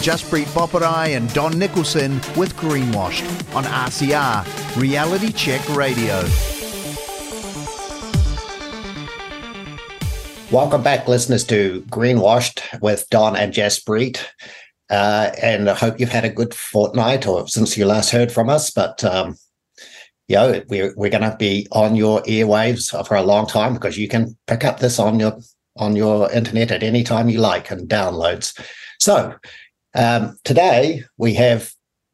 Jaspreet Boparai and Don Nicholson with Greenwashed on RCR, Reality Check Radio. Welcome back, listeners, to Greenwashed with Don and Jaspreet. Uh, and I hope you've had a good fortnight or since you last heard from us. But, um, you know, we're, we're going to be on your airwaves for a long time because you can pick up this on your on your internet at any time you like and downloads. So um, today we have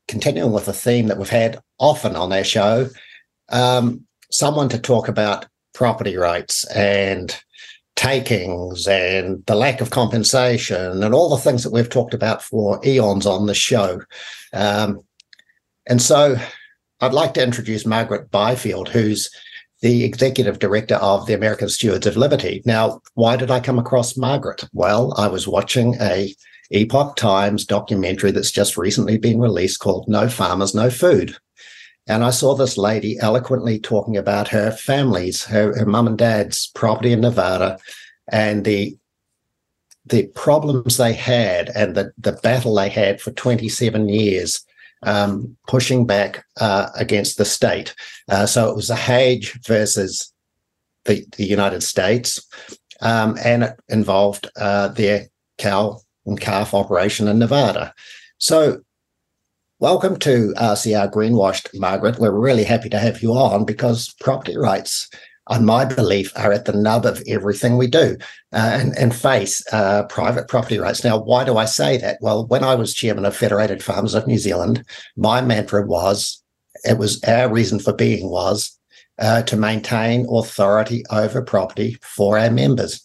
continuing with a theme that we've had often on our show, um, someone to talk about property rights and takings and the lack of compensation and all the things that we've talked about for eons on the show. Um, and so I'd like to introduce Margaret Byfield, who's the executive director of the American Stewards of Liberty. Now, why did I come across Margaret? Well, I was watching a Epoch Times documentary that's just recently been released called No Farmers, No Food. And I saw this lady eloquently talking about her family's, her, her mum and dad's property in Nevada and the the problems they had and the, the battle they had for 27 years um, pushing back uh, against the state. Uh, so it was the Hage versus the, the United States, um, and it involved uh, their cow and calf operation in Nevada. So Welcome to RCR Greenwashed, Margaret. We're really happy to have you on because property rights, on my belief, are at the nub of everything we do uh, and, and, face uh, private property rights. Now, why do I say that? Well, when I was chairman of Federated Farmers of New Zealand, my mantra was, it was our reason for being was uh, to maintain authority over property for our members.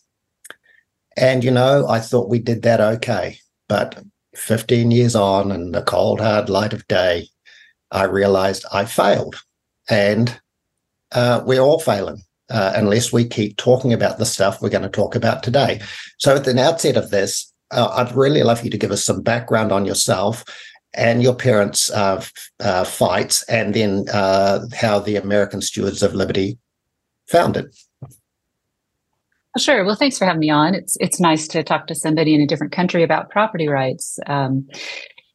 And, you know, I thought we did that okay. But 15 years on and the cold, hard light of day, I realized I failed. And uh, we're all failing uh, unless we keep talking about the stuff we're going to talk about today. So, at the outset of this, uh, I'd really love you to give us some background on yourself and your parents' uh, uh, fights, and then uh, how the American Stewards of Liberty founded. Sure. Well, thanks for having me on. It's it's nice to talk to somebody in a different country about property rights. Um,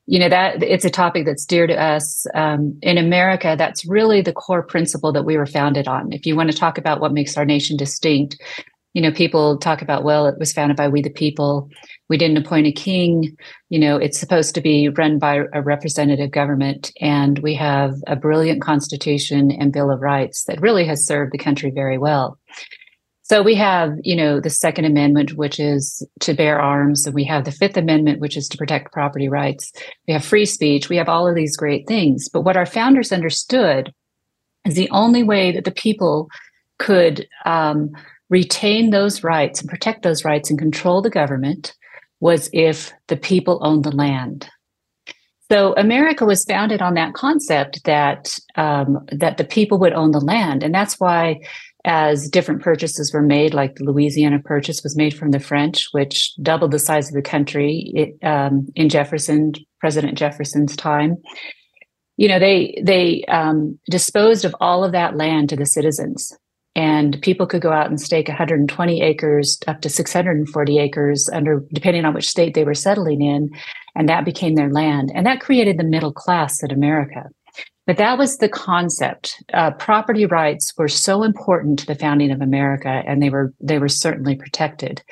you know that it's a topic that's dear to us um, in America. That's really the core principle that we were founded on. If you want to talk about what makes our nation distinct, you know, people talk about well, it was founded by we the people. We didn't appoint a king. You know, it's supposed to be run by a representative government, and we have a brilliant constitution and bill of rights that really has served the country very well. So we have, you know, the Second Amendment, which is to bear arms, and we have the Fifth Amendment, which is to protect property rights. We have free speech. We have all of these great things. But what our founders understood is the only way that the people could um, retain those rights and protect those rights and control the government was if the people owned the land. So America was founded on that concept that um, that the people would own the land, and that's why as different purchases were made, like the Louisiana purchase was made from the French, which doubled the size of the country it, um, in Jefferson, President Jefferson's time. You know, they they um, disposed of all of that land to the citizens, and people could go out and stake 120 acres up to 640 acres under depending on which state they were settling in, and that became their land, and that created the middle class in America. But that was the concept. Uh, property rights were so important to the founding of America, and they were they were certainly protected.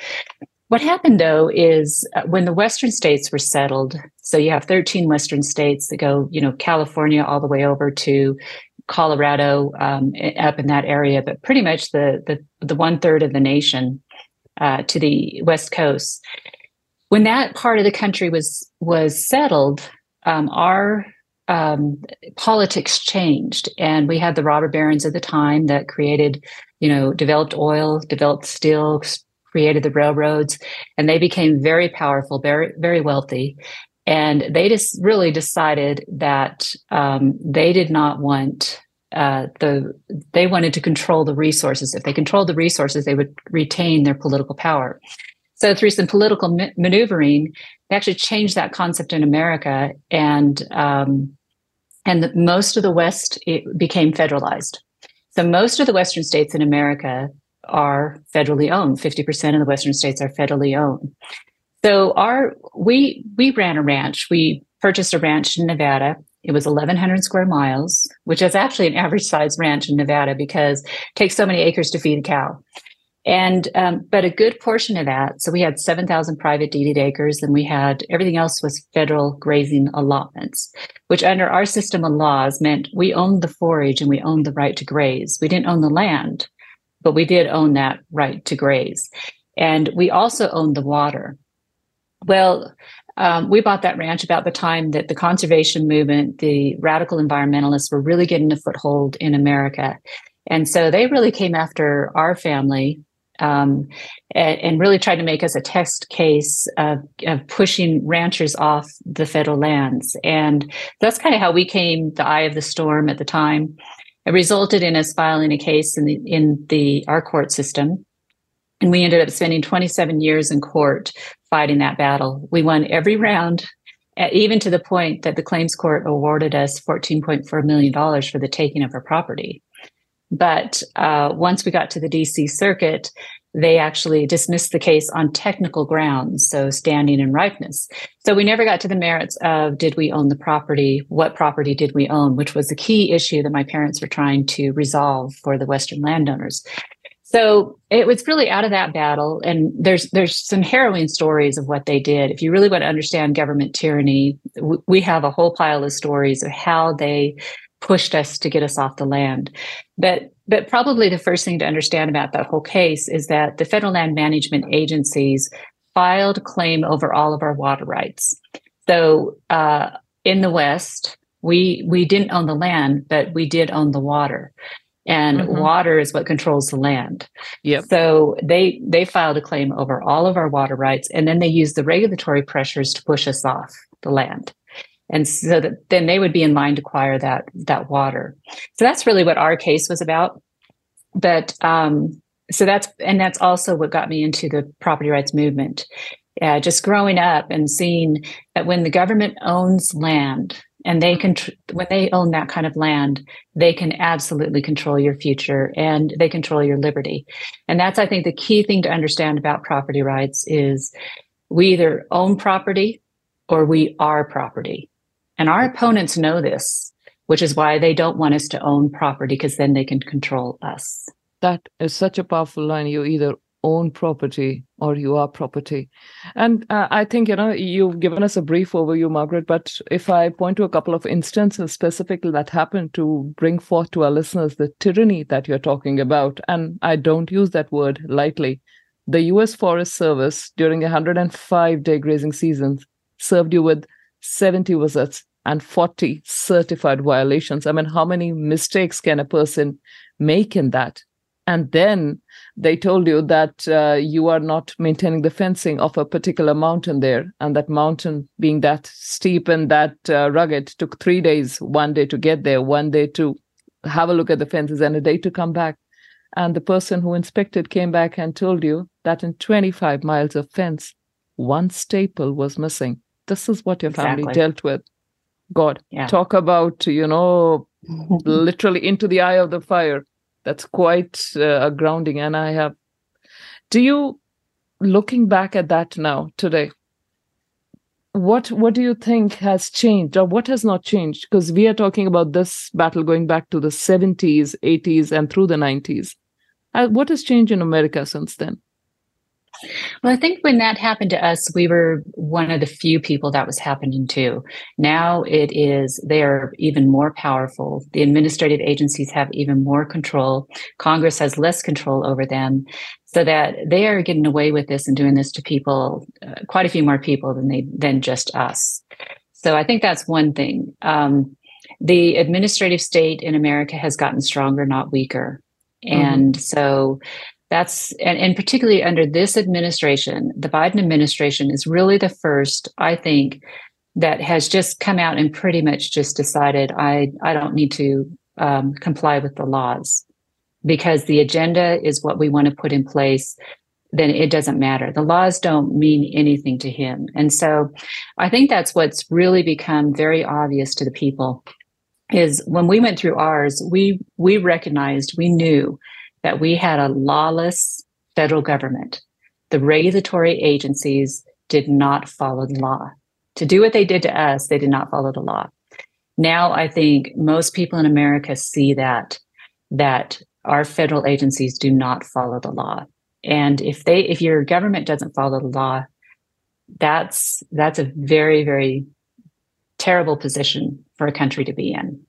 What happened though is uh, when the Western states were settled. So you have 13 Western states that go, you know, California all the way over to Colorado, um, up in that area, but pretty much the the, the one third of the nation uh, to the West Coast. When that part of the country was was settled, um, our um, politics changed, and we had the robber barons of the time that created, you know, developed oil, developed steel, created the railroads, and they became very powerful, very very wealthy, and they just really decided that um, they did not want uh, the they wanted to control the resources. If they controlled the resources, they would retain their political power. So through some political ma- maneuvering, they actually changed that concept in America, and um, and the, most of the West became federalized. So most of the Western states in America are federally owned. Fifty percent of the Western states are federally owned. So our we we ran a ranch. We purchased a ranch in Nevada. It was 1,100 square miles, which is actually an average size ranch in Nevada because it takes so many acres to feed a cow. And um, but a good portion of that, so we had 7,000 private deeded acres, and we had everything else was federal grazing allotments, which under our system of laws meant we owned the forage and we owned the right to graze. We didn't own the land, but we did own that right to graze, and we also owned the water. Well, um, we bought that ranch about the time that the conservation movement, the radical environmentalists, were really getting a foothold in America. And so they really came after our family um, and, and, really tried to make us a test case of, of, pushing ranchers off the federal lands. And that's kind of how we came the eye of the storm at the time. It resulted in us filing a case in the in the our court system. And we ended up spending 27 years in court fighting that battle. We won every round, even to the point that the claims court awarded us $14.4 million for the taking of our property. But uh, once we got to the DC circuit, they actually dismissed the case on technical grounds, so standing and ripeness. So we never got to the merits of did we own the property? What property did we own? Which was the key issue that my parents were trying to resolve for the Western landowners. So it was really out of that battle, and there's there's some harrowing stories of what they did. If you really want to understand government tyranny, we have a whole pile of stories of how they pushed us to get us off the land. But but probably the first thing to understand about that whole case is that the federal land management agencies filed claim over all of our water rights. So uh, in the West, we we didn't own the land, but we did own the water. And mm-hmm. water is what controls the land. Yep. So they they filed a claim over all of our water rights, and then they used the regulatory pressures to push us off the land and so that then they would be in line to acquire that that water. So that's really what our case was about. But um, so that's and that's also what got me into the property rights movement. Uh, just growing up and seeing that when the government owns land and they can when they own that kind of land they can absolutely control your future and they control your liberty. And that's i think the key thing to understand about property rights is we either own property or we are property and our opponents know this, which is why they don't want us to own property because then they can control us. That is such a powerful line. You either own property or you are property. And uh, I think, you know, you've given us a brief overview, Margaret, but if I point to a couple of instances specifically that happened to bring forth to our listeners the tyranny that you're talking about, and I don't use that word lightly, the US Forest Service during a 105 day grazing season served you with 70 visits and 40 certified violations. I mean, how many mistakes can a person make in that? And then they told you that uh, you are not maintaining the fencing of a particular mountain there. And that mountain being that steep and that uh, rugged took three days, one day to get there, one day to have a look at the fences, and a day to come back. And the person who inspected came back and told you that in 25 miles of fence, one staple was missing this is what your family exactly. dealt with. God yeah. talk about you know literally into the eye of the fire. That's quite uh, a grounding and i have do you looking back at that now today what what do you think has changed or what has not changed? Because we are talking about this battle going back to the 70s 80s and through the 90s uh, what has changed in america since then well, I think when that happened to us, we were one of the few people that was happening to. Now it is, they are even more powerful. The administrative agencies have even more control. Congress has less control over them so that they are getting away with this and doing this to people, uh, quite a few more people than they, than just us. So I think that's one thing. Um, the administrative state in America has gotten stronger, not weaker. Mm-hmm. And mm-hmm. so that's and, and particularly under this administration the biden administration is really the first i think that has just come out and pretty much just decided i i don't need to um, comply with the laws. Because the agenda is what we want to put in place then it doesn't matter. The laws don't mean anything to him. And so i think that's what's really become very obvious to the people is when we went through ours we we recognized we knew that we had a lawless federal government. The regulatory agencies did not follow the law. To do what they did to us, they did not follow the law. Now I think most people in America see that that our federal agencies do not follow the law. And if they if your government doesn't follow the law, that's that's a very, very terrible position for a country to be in.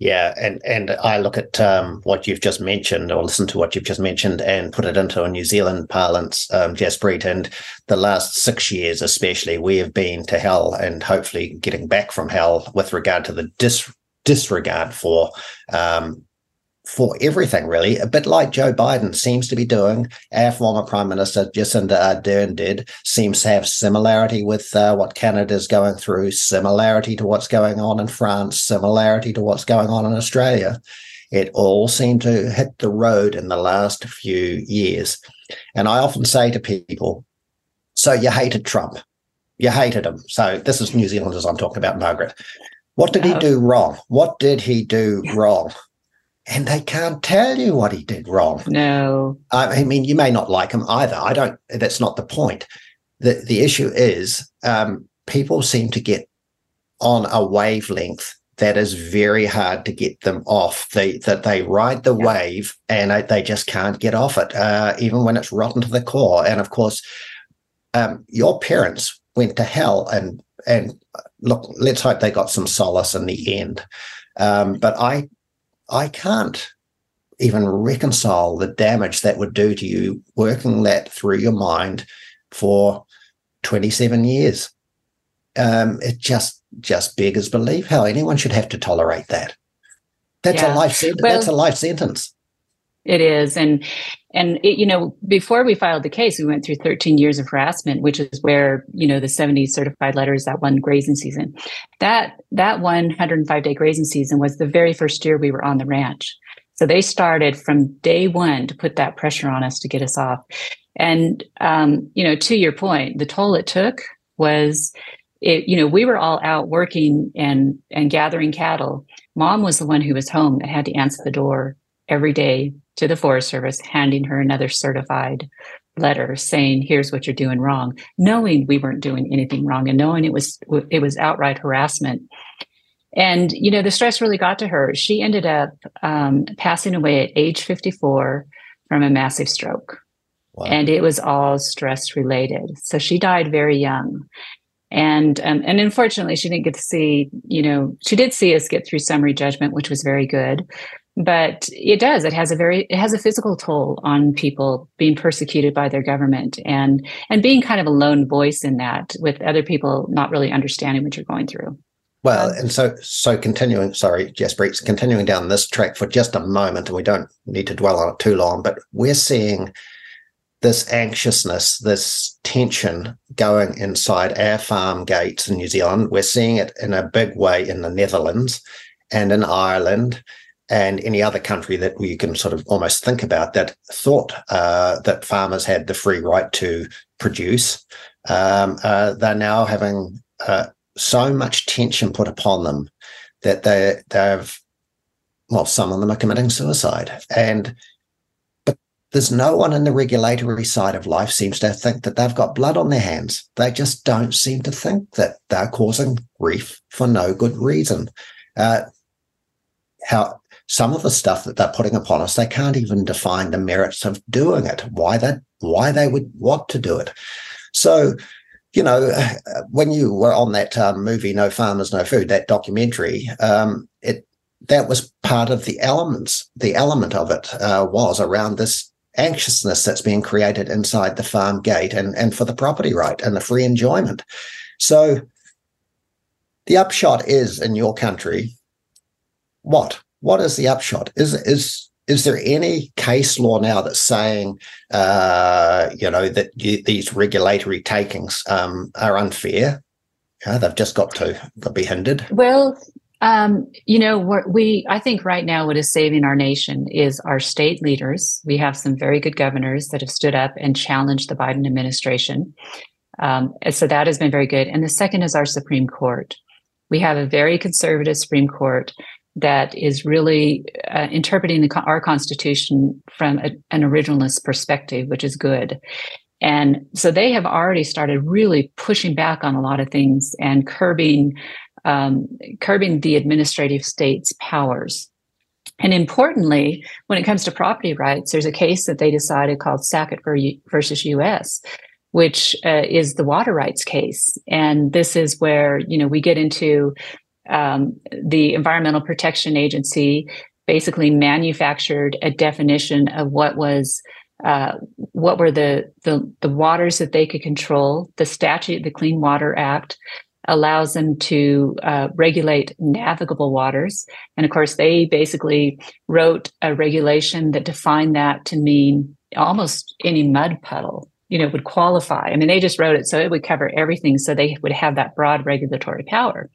Yeah, and and I look at um, what you've just mentioned, or listen to what you've just mentioned, and put it into a New Zealand parlance, um, Jaspreet. And the last six years, especially, we have been to hell, and hopefully getting back from hell with regard to the dis- disregard for um, for everything, really, a bit like Joe Biden seems to be doing. Our former Prime Minister Jacinda Ardern did seems to have similarity with uh, what Canada is going through, similarity to what's going on in France, similarity to what's going on in Australia. It all seemed to hit the road in the last few years. And I often say to people, so you hated Trump. You hated him. So this is New Zealanders I'm talking about, Margaret. What did he do wrong? What did he do wrong? And they can't tell you what he did wrong. No. I mean, you may not like him either. I don't, that's not the point. The, the issue is um, people seem to get on a wavelength that is very hard to get them off. They that they ride the yeah. wave and they, they, just can't get off it, uh, even when it's rotten to the core. And of course, um, your parents went to hell, and and look, let's hope they got some solace in the end. Um, but I I can't even reconcile the damage that would do to you working that through your mind for 27 years. Um, it just just beggars belief how anyone should have to tolerate that. That's yeah. a life sentence. Well, that's a life sentence. It is, and and it, you know, before we filed the case, we went through 13 years of harassment, which is where you know the 70 certified letters that one grazing season. That that 105 day grazing season was the very first year we were on the ranch. So they started from day one to put that pressure on us to get us off. And um, you know, to your point, the toll it took was it, you know, we were all out working and and gathering cattle. Mom was the one who was home that had to answer the door every day to the Forest Service, handing her another certified letter saying, "Here's what you're doing wrong," knowing we weren't doing anything wrong and knowing it was it was outright harassment. And you know, the stress really got to her. She ended up um, passing away at age 54 from a massive stroke, wow. and it was all stress related. So she died very young and um, and unfortunately she didn't get to see you know she did see us get through summary judgment which was very good but it does. It has a very it has a physical toll on people being persecuted by their government and and being kind of a lone voice in that with other people not really understanding what you're going through. Well and so so continuing sorry jess Jaspreet continuing down this track for just a moment and we don't need to dwell on it too long but we're seeing this anxiousness this tension going inside our farm gates in new zealand. We're seeing it in a big way in the netherlands and in ireland and any other country that you can sort of almost think about that thought uh, that farmers had the free right to produce, um, uh, they're now having uh, so much tension put upon them that they they've well, some of them are committing suicide, and but there's no one in the regulatory side of life seems to think that they've got blood on their hands. They just don't seem to think that they're causing grief for no good reason. Uh, how some of the stuff that they're putting upon us, they can't even define the merits of doing it, why that why they would want to do it. So, you know, when you were on that um, movie "No Farmers, No Food," that documentary, um, it that was part of the elements. The element of it uh, was around this anxiousness that's being created inside the farm gate and and for the property right and the free enjoyment. So, the upshot is in your country, what what is the upshot? Is is is there any case law now that's saying, uh, you know, that you, these regulatory takings um, are unfair? Yeah, they've just got to, be hindered. Well, um, you know, we I think right now what is saving our nation is our state leaders. We have some very good governors that have stood up and challenged the Biden administration. Um, so that has been very good. And the second is our Supreme Court. We have a very conservative Supreme Court that is really uh, interpreting the, our Constitution from a, an originalist perspective, which is good. And so they have already started really pushing back on a lot of things and curbing um, curbing the administrative state's powers. And importantly, when it comes to property rights, there's a case that they decided called Sackett versus U.S., which uh, is the water rights case. And this is where you know we get into um, the Environmental Protection Agency basically manufactured a definition of what was uh, what were the, the the waters that they could control. The statute, the Clean Water Act, allows them to uh, regulate navigable waters, and of course, they basically wrote a regulation that defined that to mean almost any mud puddle you know would qualify. I mean they just wrote it so it would cover everything so they would have that broad regulatory power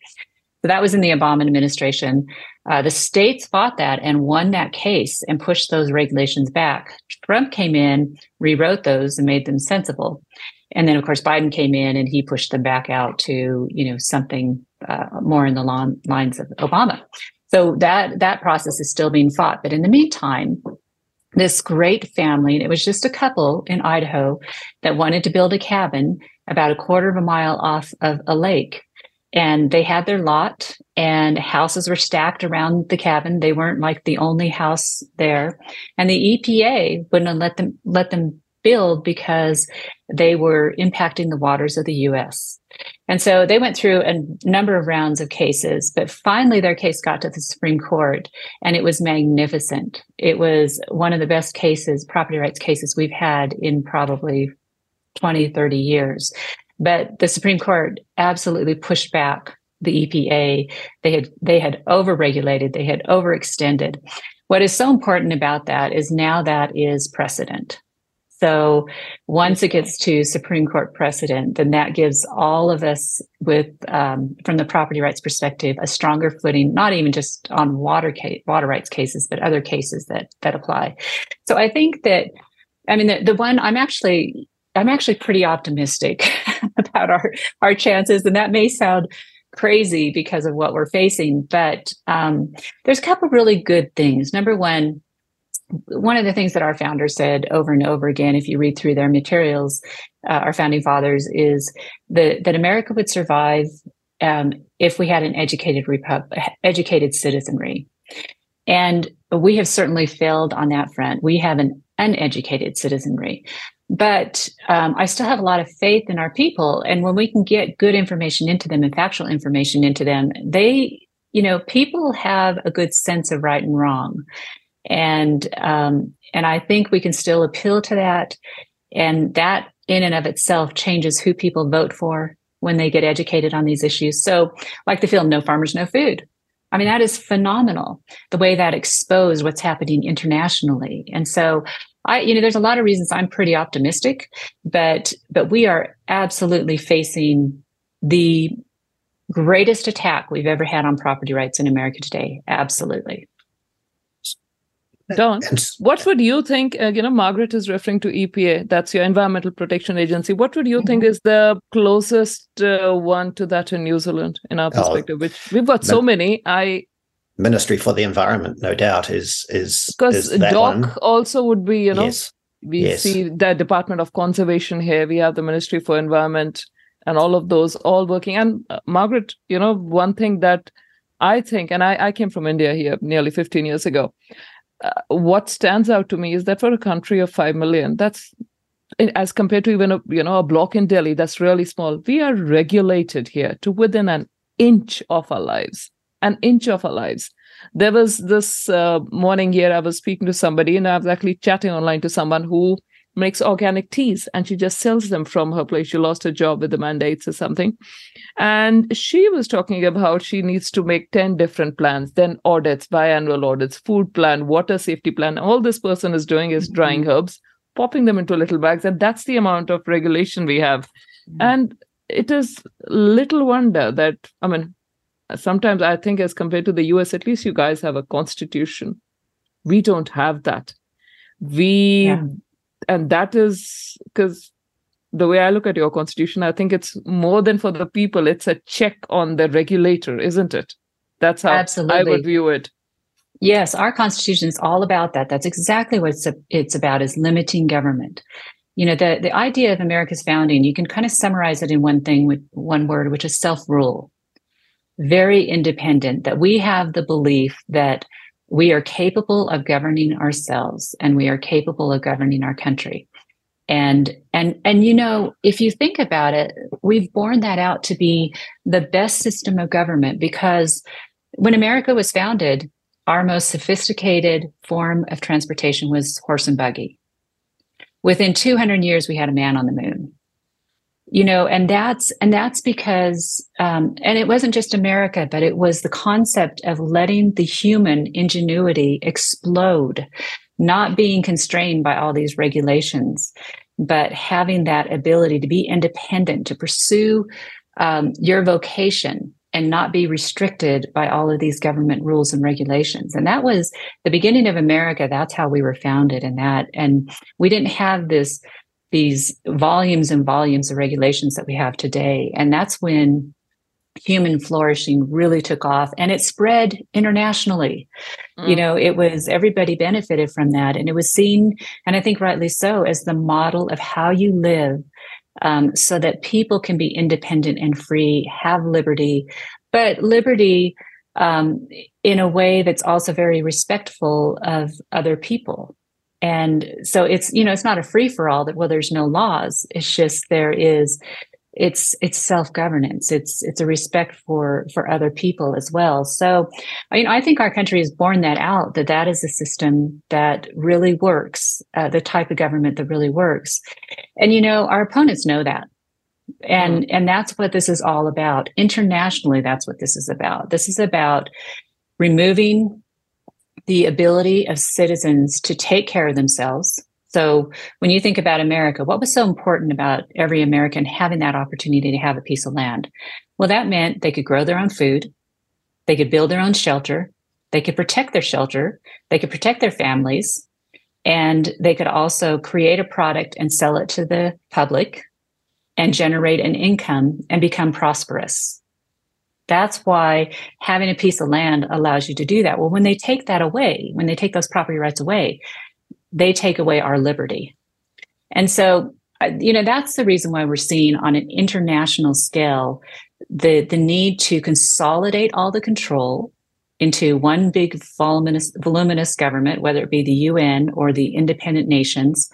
so that was in the obama administration. Uh, the states fought that and won that case and pushed those regulations back. Trump came in rewrote those and made them sensible. And then of course biden came in and he pushed them back out to you know something uh, more in the long lines of obama. So that that process is still being fought. But in the meantime this great family, and it was just a couple in Idaho that wanted to build a cabin about a quarter of a mile off of a lake. And they had their lot, and houses were stacked around the cabin. They weren't like the only house there. And the EPA wouldn't let them let them build because they were impacting the waters of the US. And so they went through a number of rounds of cases, but finally their case got to the Supreme Court and it was magnificent. It was one of the best cases, property rights cases we've had in probably 20, 30 years. But the Supreme Court absolutely pushed back the EPA. They had they had overregulated, they had overextended. What is so important about that is now that is precedent. So once it gets to Supreme Court precedent, then that gives all of us with, um, from the property rights perspective, a stronger footing, not even just on water water rights cases, but other cases that, that apply. So I think that, I mean, the, the one I'm actually, I'm actually pretty optimistic about our, our chances. And that may sound crazy because of what we're facing, but um, there's a couple really good things. Number one, one of the things that our founders said over and over again, if you read through their materials, uh, our founding fathers, is that, that America would survive um, if we had an educated repub- educated citizenry. And we have certainly failed on that front. We have an uneducated citizenry. But um, I still have a lot of faith in our people. And when we can get good information into them and factual information into them, they, you know, people have a good sense of right and wrong and um, and I think we can still appeal to that, and that in and of itself changes who people vote for when they get educated on these issues. So, like the film "No Farmers, No Food," I mean that is phenomenal. The way that exposed what's happening internationally, and so I, you know, there's a lot of reasons I'm pretty optimistic, but but we are absolutely facing the greatest attack we've ever had on property rights in America today. Absolutely. Don, what would you think? Uh, you know, Margaret is referring to EPA. That's your Environmental Protection Agency. What would you mm-hmm. think is the closest uh, one to that in New Zealand, in our oh, perspective? Oh, which we've got so many. I Ministry for the Environment, no doubt, is is because DOC one. also would be. You know, yes. we yes. see the Department of Conservation here. We have the Ministry for Environment, and all of those all working. And uh, Margaret, you know, one thing that I think, and I, I came from India here nearly 15 years ago uh, what stands out to me is that for a country of 5 million that's as compared to even a you know a block in delhi that's really small we are regulated here to within an inch of our lives an inch of our lives there was this uh, morning here i was speaking to somebody and i was actually chatting online to someone who makes organic teas and she just sells them from her place. She lost her job with the mandates or something. And she was talking about she needs to make 10 different plans, then audits, biannual audits, food plan, water safety plan. All this person is doing is drying mm-hmm. herbs, popping them into little bags. And that's the amount of regulation we have. Mm-hmm. And it is little wonder that, I mean, sometimes I think as compared to the US, at least you guys have a constitution. We don't have that. We yeah and that is because the way I look at your constitution, I think it's more than for the people. It's a check on the regulator, isn't it? That's how Absolutely. I would view it. Yes, our constitution is all about that. That's exactly what it's, it's about is limiting government. you know the the idea of america's founding you can kind of summarize it in one thing with one word which is self-rule very independent that we have the belief that we are capable of governing ourselves and we are capable of governing our country. And and and you know if you think about it we've borne that out to be the best system of government because when america was founded our most sophisticated form of transportation was horse and buggy. Within 200 years we had a man on the moon you know and that's and that's because um, and it wasn't just america but it was the concept of letting the human ingenuity explode not being constrained by all these regulations but having that ability to be independent to pursue um, your vocation and not be restricted by all of these government rules and regulations. And that was the beginning of America. That's how we were founded and that, and we didn't have this, these volumes and volumes of regulations that we have today. And that's when human flourishing really took off and it spread internationally. Mm. You know, it was everybody benefited from that. And it was seen, and I think rightly so, as the model of how you live um, so that people can be independent and free, have liberty, but liberty um, in a way that's also very respectful of other people. And so it's, you know, it's not a free for all that, well, there's no laws. It's just there is it's it's self-governance. It's it's a respect for for other people as well. So i mean i think our country has borne that out that that is a system that really works uh, the type of government that really works. And you know our opponents know that. And mm-hmm. and that's what this is all about. Internationally that's what this is about. This is about removing the ability of citizens to take care of themselves so when you think about America, what was so important about every American having that opportunity to have a piece of land? Well, that meant they could grow their own food, they could build their own shelter, they could protect their shelter, they could protect their families, and they could also create a product and sell it to the public and generate an income and become prosperous. That's why having a piece of land allows you to do that. Well, when they take that away, when they take those property rights away, they take away our liberty. And so, uh, you know, that's the reason why we're seeing on an international scale the, the need to consolidate all the control into one big voluminous, voluminous government, whether it be the UN or the independent nations.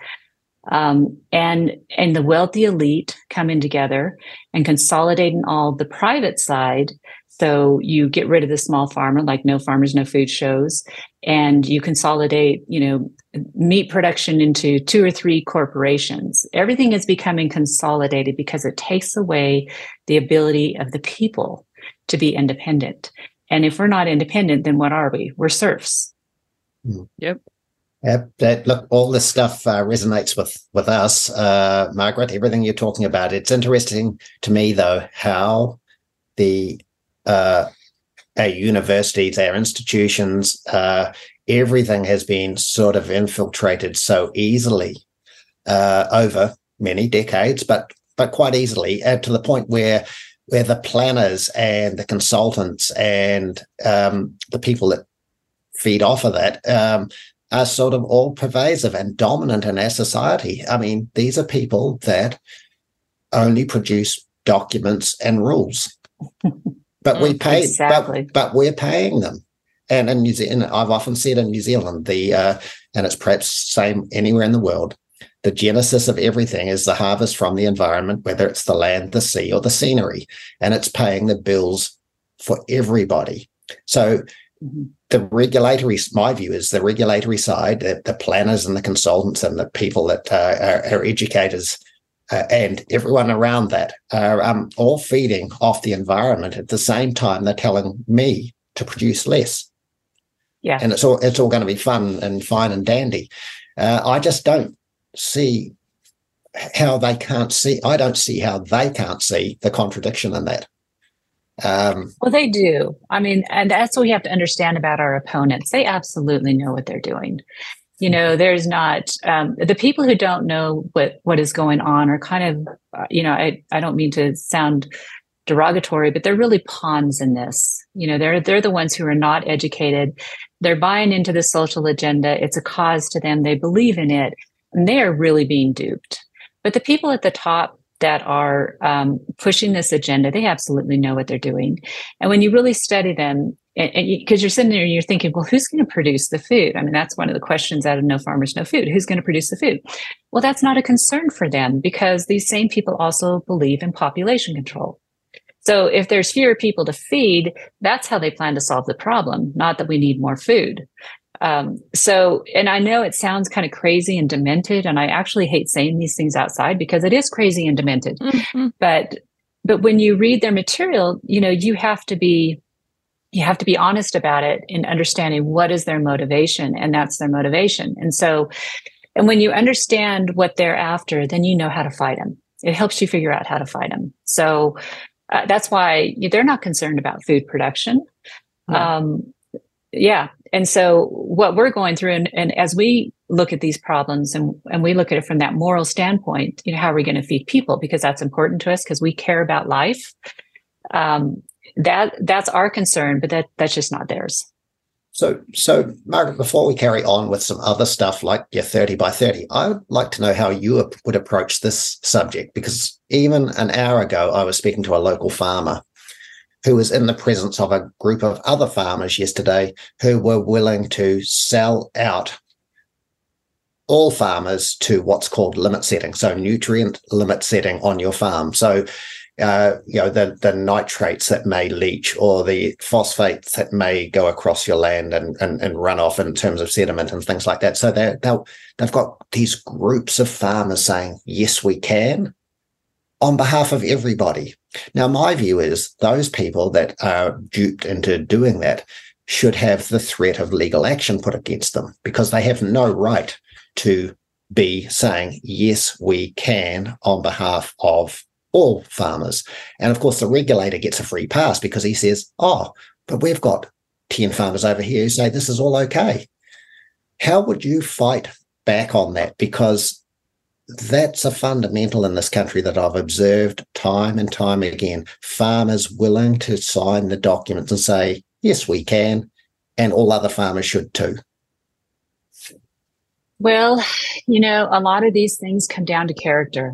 Um, and and the wealthy elite coming together and consolidating all the private side so you get rid of the small farmer, like no farmers, no food shows, and you consolidate, you know, meat production into two or three corporations. Everything is becoming consolidated because it takes away the ability of the people to be independent. And if we're not independent, then what are we? We're serfs. Mm. Yep. Yep. That, look, all this stuff uh, resonates with with us, uh, Margaret. Everything you're talking about. It's interesting to me, though, how the uh, our universities, our institutions, uh, everything has been sort of infiltrated so easily uh, over many decades, but but quite easily uh, to the point where where the planners and the consultants and um, the people that feed off of that um, are sort of all pervasive and dominant in our society. I mean, these are people that only produce documents and rules. but we mm, pay, exactly. but, but we're paying them. And in New Zealand, I've often said in New Zealand, the uh, and it's perhaps same anywhere in the world. The genesis of everything is the harvest from the environment, whether it's the land, the sea, or the scenery, and it's paying the bills for everybody. So. The regulatory, my view is the regulatory side, the, the planners and the consultants and the people that uh, are, are educators uh, and everyone around that are um, all feeding off the environment at the same time they're telling me to produce less. Yeah, and it's all it's all going to be fun and fine and dandy. Uh, I just don't see how they can't see. I don't see how they can't see the contradiction in that. Um, well, they do. I mean, and that's what we have to understand about our opponents. They absolutely know what they're doing. You know there's not um, the people who don't know what what is going on are kind of uh, you know I, I don't mean to sound derogatory but they're really pawns in this. You know they're they're the ones who are not educated. They're buying into the social agenda. It's a cause to them. They believe in it and they are really being duped. But the people at the top that are um, pushing this agenda, they absolutely know what they're doing. And when you really study them, because you, are sitting there and you're thinking, well, who's going to produce the food? I mean, that's one of the questions out of No Farmers, No Food. Who's going to produce the food? Well, that's not a concern for them because these same people also believe in population control. So if there's fewer people to feed, that's how they plan to solve the problem, not that we need more food. Um, so, and I know it sounds kind of crazy and demented, and I actually hate saying these things outside because it is crazy and demented. Mm-hmm. But, but when you read their material, you know, you have to be, you have to be honest about it in understanding what is their motivation, and that's their motivation. And so, and when you understand what they're after, then you know how to fight them. It helps you figure out how to fight them. So uh, that's why they're not concerned about food production. Um, yeah. And so what we're going through, and, and as we look at these problems and, and we look at it from that moral standpoint, you know, how are we going to feed people? Because that's important to us because we care about life. Um, that that's our concern, but that that's just not theirs. So, so Margaret, before we carry on with some other stuff like your 30 by 30, I would like to know how you would approach this subject because even an hour ago, I was speaking to a local farmer who was in the presence of a group of other farmers yesterday who were willing to sell out all farmers to what's called limit setting. So nutrient limit setting on your farm. So uh, you know the the nitrates that may leach or the phosphates that may go across your land and, and, and run off in terms of sediment and things like that. So they they they've got these groups of farmers saying yes we can on behalf of everybody. Now my view is those people that are duped into doing that should have the threat of legal action put against them because they have no right to be saying yes we can on behalf of all farmers. And of course, the regulator gets a free pass because he says, oh, but we've got 10 farmers over here who say this is all okay. How would you fight back on that? Because that's a fundamental in this country that I've observed time and time again. Farmers willing to sign the documents and say, yes, we can, and all other farmers should too. Well, you know, a lot of these things come down to character.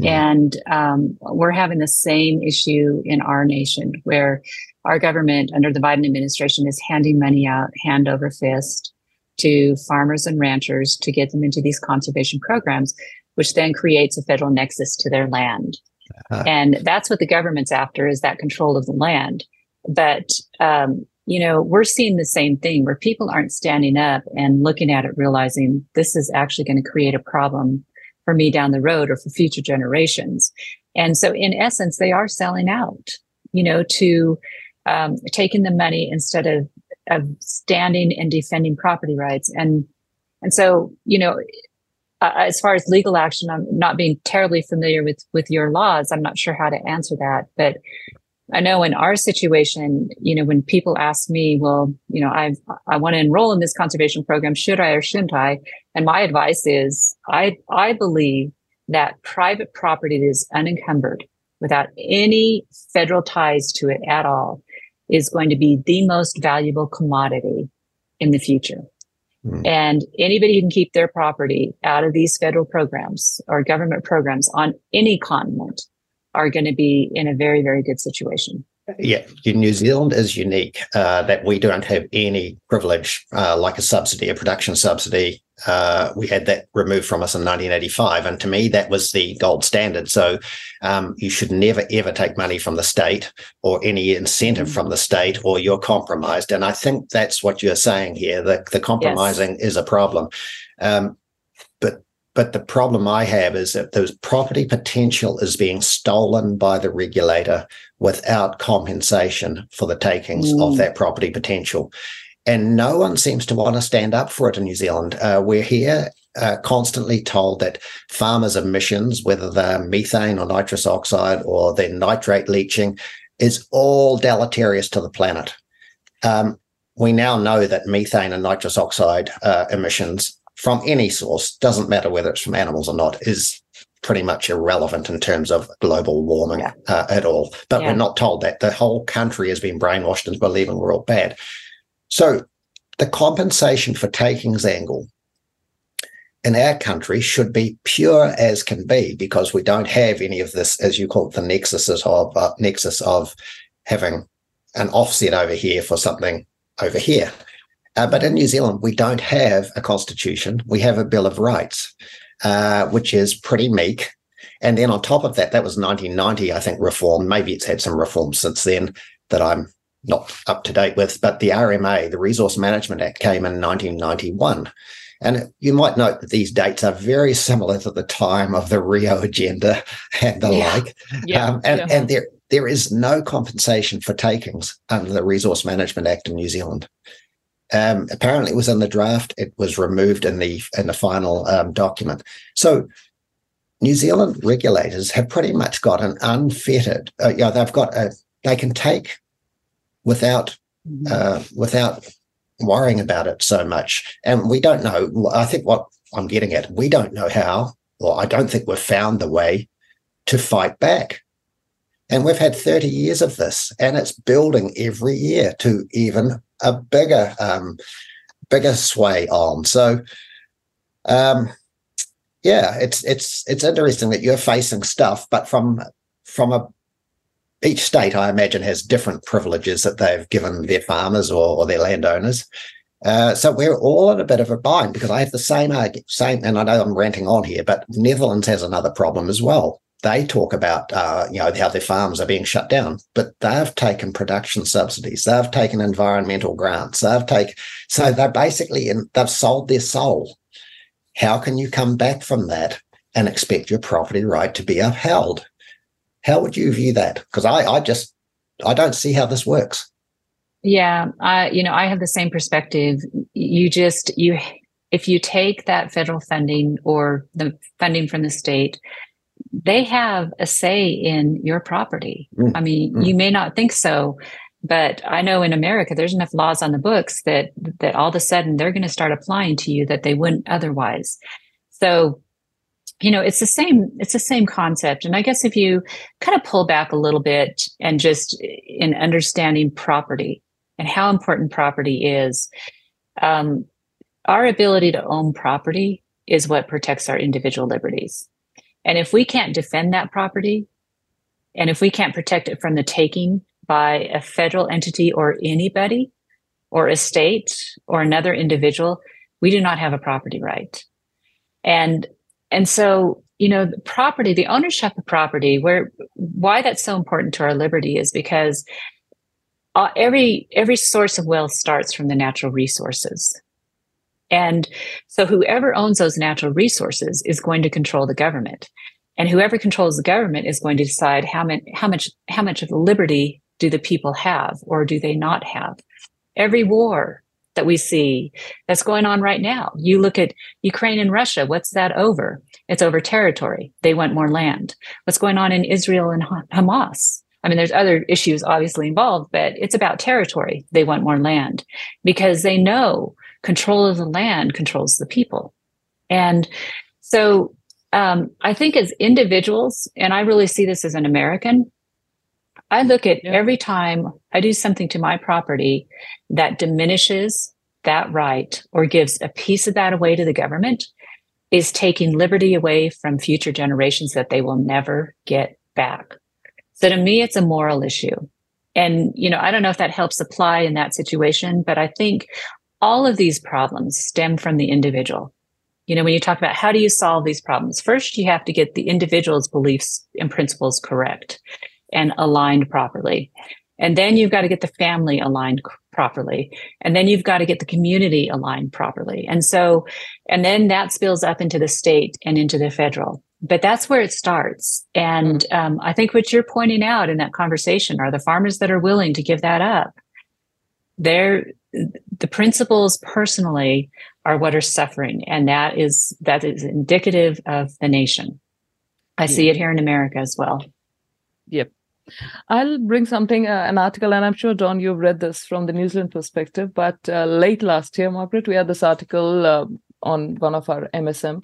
Mm-hmm. And um, we're having the same issue in our nation where our government under the Biden administration is handing money out hand over fist to farmers and ranchers to get them into these conservation programs, which then creates a federal nexus to their land. Uh-huh. And that's what the government's after is that control of the land. But, um, you know, we're seeing the same thing where people aren't standing up and looking at it, realizing this is actually going to create a problem for me down the road or for future generations. And so in essence, they are selling out, you know, to um, taking the money instead of, of standing and defending property rights. And, and so, you know, uh, as far as legal action, I'm not being terribly familiar with, with your laws. I'm not sure how to answer that, but I know in our situation, you know, when people ask me, well, you know, I've, I want to enroll in this conservation program. Should I or shouldn't I? And my advice is I, I believe that private property that is unencumbered without any federal ties to it at all is going to be the most valuable commodity in the future. Mm. And anybody who can keep their property out of these federal programs or government programs on any continent are going to be in a very, very good situation. Yeah, New Zealand is unique uh, that we don't have any privilege uh, like a subsidy, a production subsidy. Uh, we had that removed from us in 1985, and to me that was the gold standard. So um, you should never ever take money from the state or any incentive from the state, or you're compromised. And I think that's what you're saying here. The the compromising yes. is a problem. Um, but the problem I have is that the property potential is being stolen by the regulator without compensation for the takings mm. of that property potential. And no one seems to want to stand up for it in New Zealand. Uh, we're here uh, constantly told that farmers' emissions, whether they're methane or nitrous oxide or their nitrate leaching, is all deleterious to the planet. Um, we now know that methane and nitrous oxide uh, emissions from any source, doesn't matter whether it's from animals or not, is pretty much irrelevant in terms of global warming yeah. uh, at all. But yeah. we're not told that. The whole country has been brainwashed into believing we're all bad. So the compensation for takings angle in our country should be pure as can be because we don't have any of this, as you call it, the nexus of uh, nexus of having an offset over here for something over here. Uh, but in New Zealand, we don't have a constitution. We have a Bill of Rights, uh, which is pretty meek. And then on top of that, that was 1990, I think, reform. Maybe it's had some reforms since then that I'm not up to date with. But the RMA, the Resource Management Act, came in 1991. And you might note that these dates are very similar to the time of the Rio Agenda and the yeah. like. Yeah. Um, and, yeah. and there, there is no compensation for takings under the Resource Management Act in New Zealand. Um, apparently, it was in the draft. It was removed in the in the final um, document. So, New Zealand regulators have pretty much got an unfettered. Uh, yeah, they've got a. They can take without mm-hmm. uh, without worrying about it so much. And we don't know. I think what I'm getting at, we don't know how, or I don't think we've found the way to fight back. And we've had 30 years of this, and it's building every year to even a bigger, um, bigger sway on. So, um, yeah, it's it's it's interesting that you're facing stuff, but from from a each state, I imagine, has different privileges that they've given their farmers or, or their landowners. Uh, so we're all in a bit of a bind because I have the same same, and I know I'm ranting on here, but Netherlands has another problem as well. They talk about uh, you know how their farms are being shut down, but they've taken production subsidies, they've taken environmental grants, they've taken so they're basically in, they've sold their soul. How can you come back from that and expect your property right to be upheld? How would you view that? Because I, I just, I don't see how this works. Yeah, I, you know, I have the same perspective. You just, you, if you take that federal funding or the funding from the state, they have a say in your property. Mm. I mean, mm. you may not think so, but I know in America there's enough laws on the books that that all of a sudden they're going to start applying to you that they wouldn't otherwise. So you know it's the same it's the same concept and i guess if you kind of pull back a little bit and just in understanding property and how important property is um, our ability to own property is what protects our individual liberties and if we can't defend that property and if we can't protect it from the taking by a federal entity or anybody or a state or another individual we do not have a property right and and so, you know, the property, the ownership of property, where why that's so important to our liberty is because uh, every every source of wealth starts from the natural resources. And so whoever owns those natural resources is going to control the government. And whoever controls the government is going to decide how much how much how much of the liberty do the people have or do they not have. Every war that we see that's going on right now. You look at Ukraine and Russia. What's that over? It's over territory. They want more land. What's going on in Israel and Hamas? I mean, there's other issues obviously involved, but it's about territory. They want more land because they know control of the land controls the people. And so um, I think as individuals, and I really see this as an American, I look at yeah. every time I do something to my property that diminishes that right or gives a piece of that away to the government is taking liberty away from future generations that they will never get back. So to me, it's a moral issue. And, you know, I don't know if that helps apply in that situation, but I think all of these problems stem from the individual. You know, when you talk about how do you solve these problems, first you have to get the individual's beliefs and principles correct and aligned properly. And then you've got to get the family aligned properly. And then you've got to get the community aligned properly. And so, and then that spills up into the state and into the federal. But that's where it starts. And um, I think what you're pointing out in that conversation are the farmers that are willing to give that up. They're the principles personally are what are suffering. And that is that is indicative of the nation. I see it here in America as well. Yep. I'll bring something, uh, an article, and I'm sure, Don, you've read this from the New Zealand perspective. But uh, late last year, Margaret, we had this article uh, on one of our MSM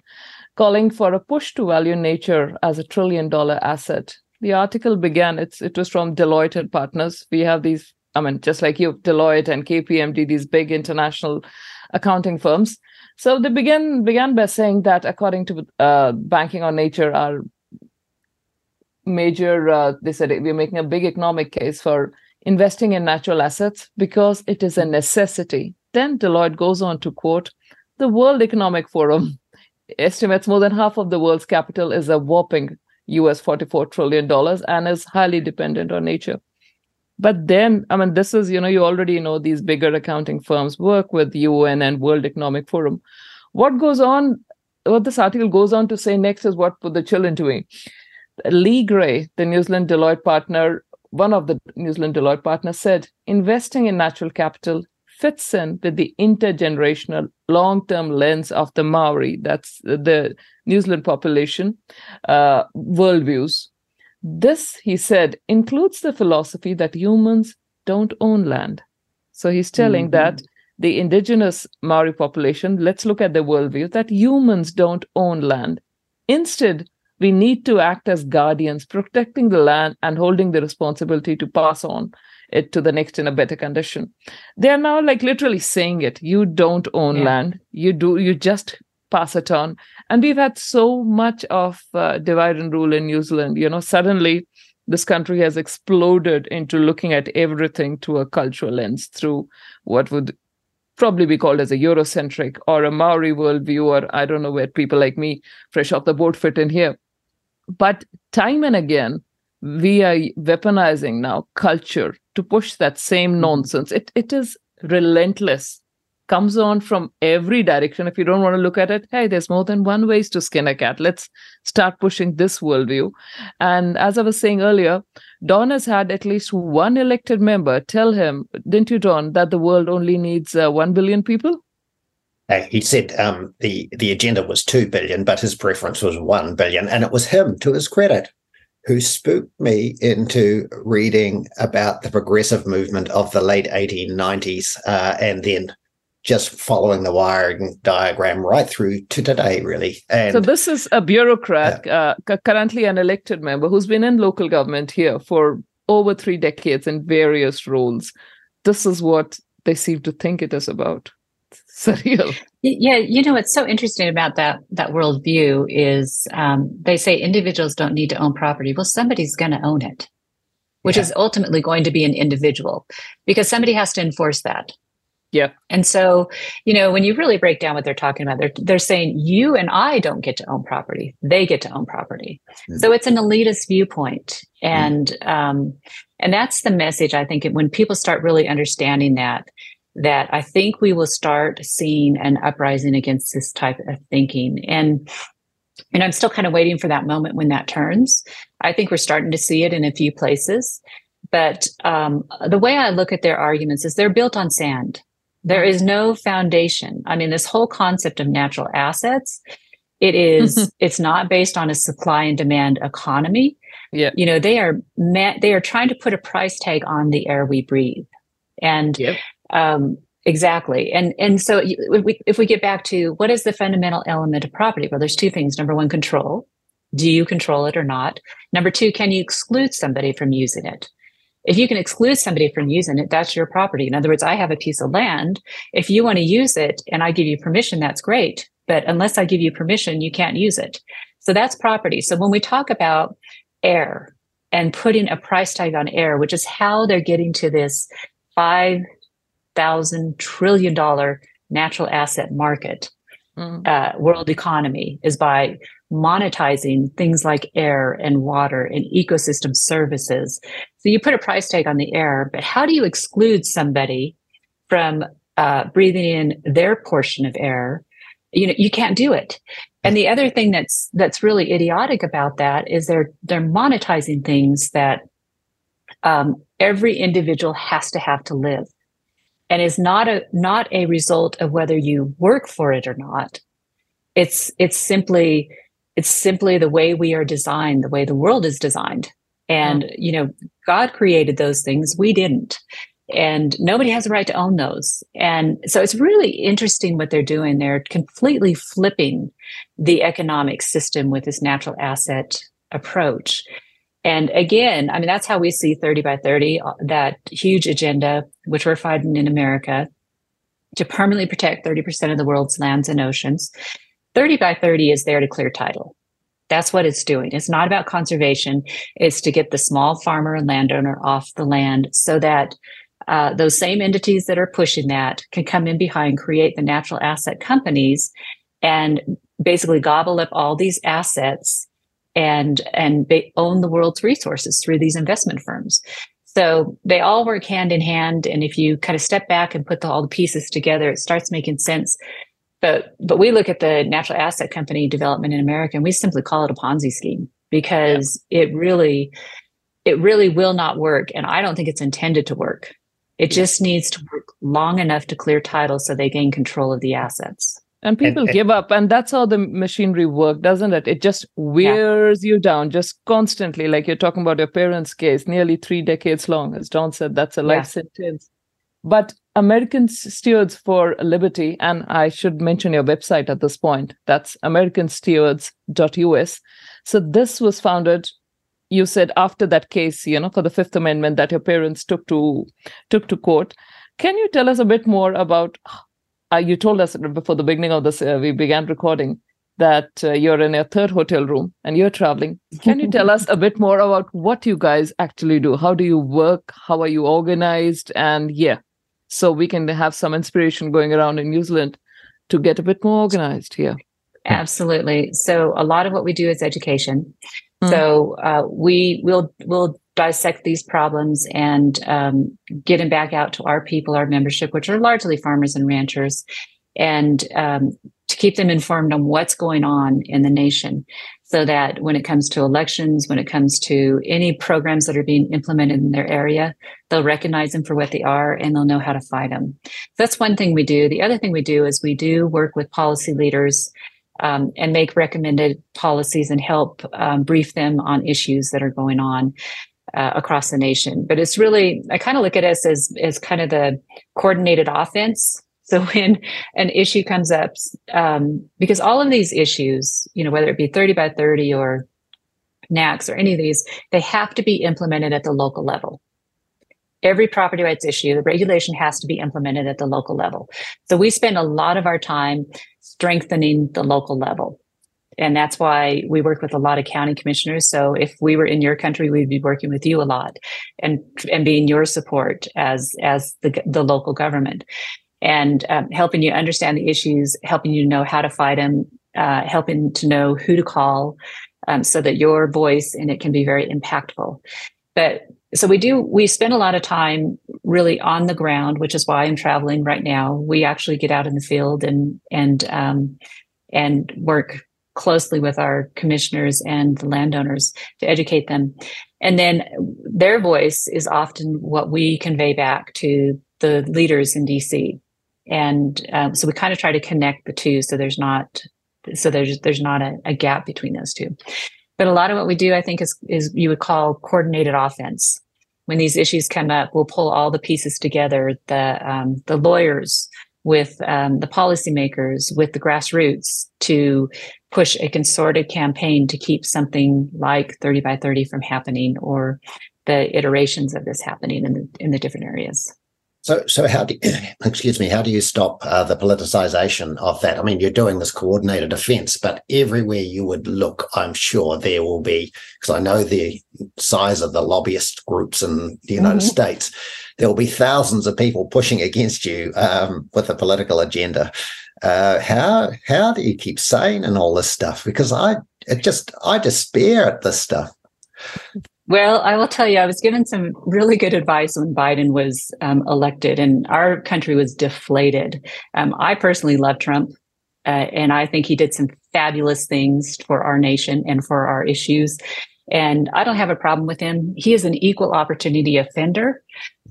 calling for a push to value nature as a trillion dollar asset. The article began, it's, it was from Deloitte and Partners. We have these, I mean, just like you, Deloitte and KPMG, these big international accounting firms. So they began began by saying that according to uh, Banking on Nature, our major uh, they said we're making a big economic case for investing in natural assets because it is a necessity. Then Deloitte goes on to quote the World Economic Forum estimates more than half of the world's capital is a whopping US $44 trillion and is highly dependent on nature. But then, I mean, this is, you know, you already know these bigger accounting firms work with UN and World Economic Forum. What goes on, what this article goes on to say next is what put the chill into me. Lee Gray, the New Zealand Deloitte partner, one of the New Zealand Deloitte partners said, investing in natural capital fits in with the intergenerational long term lens of the Maori, that's the New Zealand population, uh, worldviews. This, he said, includes the philosophy that humans don't own land. So he's telling mm-hmm. that the indigenous Maori population, let's look at the worldview that humans don't own land. Instead, we need to act as guardians, protecting the land and holding the responsibility to pass on it to the next in a better condition. They are now like literally saying it. You don't own yeah. land. You do. You just pass it on. And we've had so much of uh, divide and rule in New Zealand. You know, suddenly this country has exploded into looking at everything through a cultural lens, through what would probably be called as a Eurocentric or a Maori worldview, or I don't know where people like me, fresh off the boat, fit in here. But time and again, we are weaponizing now culture to push that same mm-hmm. nonsense. It it is relentless. Comes on from every direction. If you don't want to look at it, hey, there's more than one ways to skin a cat. Let's start pushing this worldview. And as I was saying earlier, Don has had at least one elected member tell him, didn't you, Don, that the world only needs uh, one billion people? Uh, he said um, the the agenda was two billion, but his preference was one billion, and it was him, to his credit, who spooked me into reading about the progressive movement of the late 1890s uh, and then just following the wiring diagram right through to today, really. And, so this is a bureaucrat, uh, currently an elected member who's been in local government here for over three decades in various roles. This is what they seem to think it is about. surreal. Yeah, you know what's so interesting about that that worldview is um, they say individuals don't need to own property. Well, somebody's going to own it, which yeah. is ultimately going to be an individual because somebody has to enforce that. Yeah. And so, you know, when you really break down what they're talking about, they're they're saying you and I don't get to own property; they get to own property. Mm-hmm. So it's an elitist viewpoint, and mm-hmm. um, and that's the message I think. When people start really understanding that, that I think we will start seeing an uprising against this type of thinking. And and I'm still kind of waiting for that moment when that turns. I think we're starting to see it in a few places. But um, the way I look at their arguments is they're built on sand. There is no foundation. I mean, this whole concept of natural assets, it is, it's not based on a supply and demand economy. Yeah. You know, they are ma- they are trying to put a price tag on the air we breathe. And yep. Um, exactly. And and so if we, if we get back to what is the fundamental element of property? Well, there's two things. Number one, control. Do you control it or not? Number two, can you exclude somebody from using it? If you can exclude somebody from using it, that's your property. In other words, I have a piece of land. If you want to use it and I give you permission, that's great. But unless I give you permission, you can't use it. So that's property. So when we talk about air and putting a price tag on air, which is how they're getting to this five thousand trillion dollar natural asset market mm. uh, world economy is by monetizing things like air and water and ecosystem services. So you put a price tag on the air, but how do you exclude somebody from uh, breathing in their portion of air? You know, you can't do it. And the other thing that's that's really idiotic about that is they're they're monetizing things that um, every individual has to have to live and is not a not a result of whether you work for it or not it's it's simply it's simply the way we are designed the way the world is designed. And mm. you know god created those things. We didn't. And nobody has a right to own those. And so it's really interesting what they're doing. They're completely flipping the economic system with this natural asset approach. And again, I mean, that's how we see 30 by 30, uh, that huge agenda, which we're fighting in America to permanently protect 30% of the world's lands and oceans. 30 by 30 is there to clear title. That's what it's doing. It's not about conservation. It's to get the small farmer and landowner off the land so that uh, those same entities that are pushing that can come in behind, create the natural asset companies, and basically gobble up all these assets and and they own the world's resources through these investment firms. So they all work hand in hand, and if you kind of step back and put the, all the pieces together, it starts making sense. But but we look at the natural asset company development in America, and we simply call it a Ponzi scheme because yeah. it really it really will not work, and I don't think it's intended to work. It just needs to work long enough to clear title so they gain control of the assets. And people and, give up, and that's how the machinery works, doesn't it? It just wears yeah. you down, just constantly. Like you're talking about your parents' case, nearly three decades long, as Don said, that's a life yeah. sentence. But American Stewards for Liberty, and I should mention your website at this point. That's americanstewards.us. So this was founded you said after that case you know for the fifth amendment that your parents took to took to court can you tell us a bit more about uh, you told us before the beginning of this uh, we began recording that uh, you're in a third hotel room and you're traveling can you tell us a bit more about what you guys actually do how do you work how are you organized and yeah so we can have some inspiration going around in new zealand to get a bit more organized here. Absolutely. So a lot of what we do is education. Mm. So uh, we will will dissect these problems and um, get them back out to our people, our membership, which are largely farmers and ranchers, and um, to keep them informed on what's going on in the nation, so that when it comes to elections, when it comes to any programs that are being implemented in their area, they'll recognize them for what they are and they'll know how to fight them. That's one thing we do. The other thing we do is we do work with policy leaders um, and make recommended policies and help um, brief them on issues that are going on uh, across the nation. But it's really, I kind of look at us as, as kind of the coordinated offense. So when an issue comes up, um, because all of these issues, you know, whether it be 30 by 30 or NACs or any of these, they have to be implemented at the local level every property rights issue, the regulation has to be implemented at the local level. So we spend a lot of our time strengthening the local level. And that's why we work with a lot of county commissioners. So if we were in your country, we'd be working with you a lot and, and being your support as, as the, the local government and um, helping you understand the issues, helping you know how to fight them, uh, helping to know who to call um, so that your voice and it can be very impactful. But so we do we spend a lot of time really on the ground which is why i'm traveling right now. We actually get out in the field and and um, and work closely with our commissioners and the landowners to educate them. And then their voice is often what we convey back to the leaders in dc and um, so we kind of try to connect the two so there's not so there's there's not a, a gap between those two but a lot of what we do, I think, is is you would call coordinated offense. When these issues come up, we'll pull all the pieces together: the um, the lawyers with um, the policymakers, with the grassroots, to push a concerted campaign to keep something like 30 by 30 from happening, or the iterations of this happening in the in the different areas. So, so how do you, excuse me? How do you stop uh, the politicization of that? I mean, you're doing this coordinated offence, but everywhere you would look, I'm sure there will be because I know the size of the lobbyist groups in the United mm-hmm. States. There will be thousands of people pushing against you um, with a political agenda. Uh, how how do you keep sane and all this stuff? Because I it just I despair at this stuff. Well, I will tell you, I was given some really good advice when Biden was um, elected, and our country was deflated. Um, I personally love Trump, uh, and I think he did some fabulous things for our nation and for our issues. And I don't have a problem with him. He is an equal opportunity offender.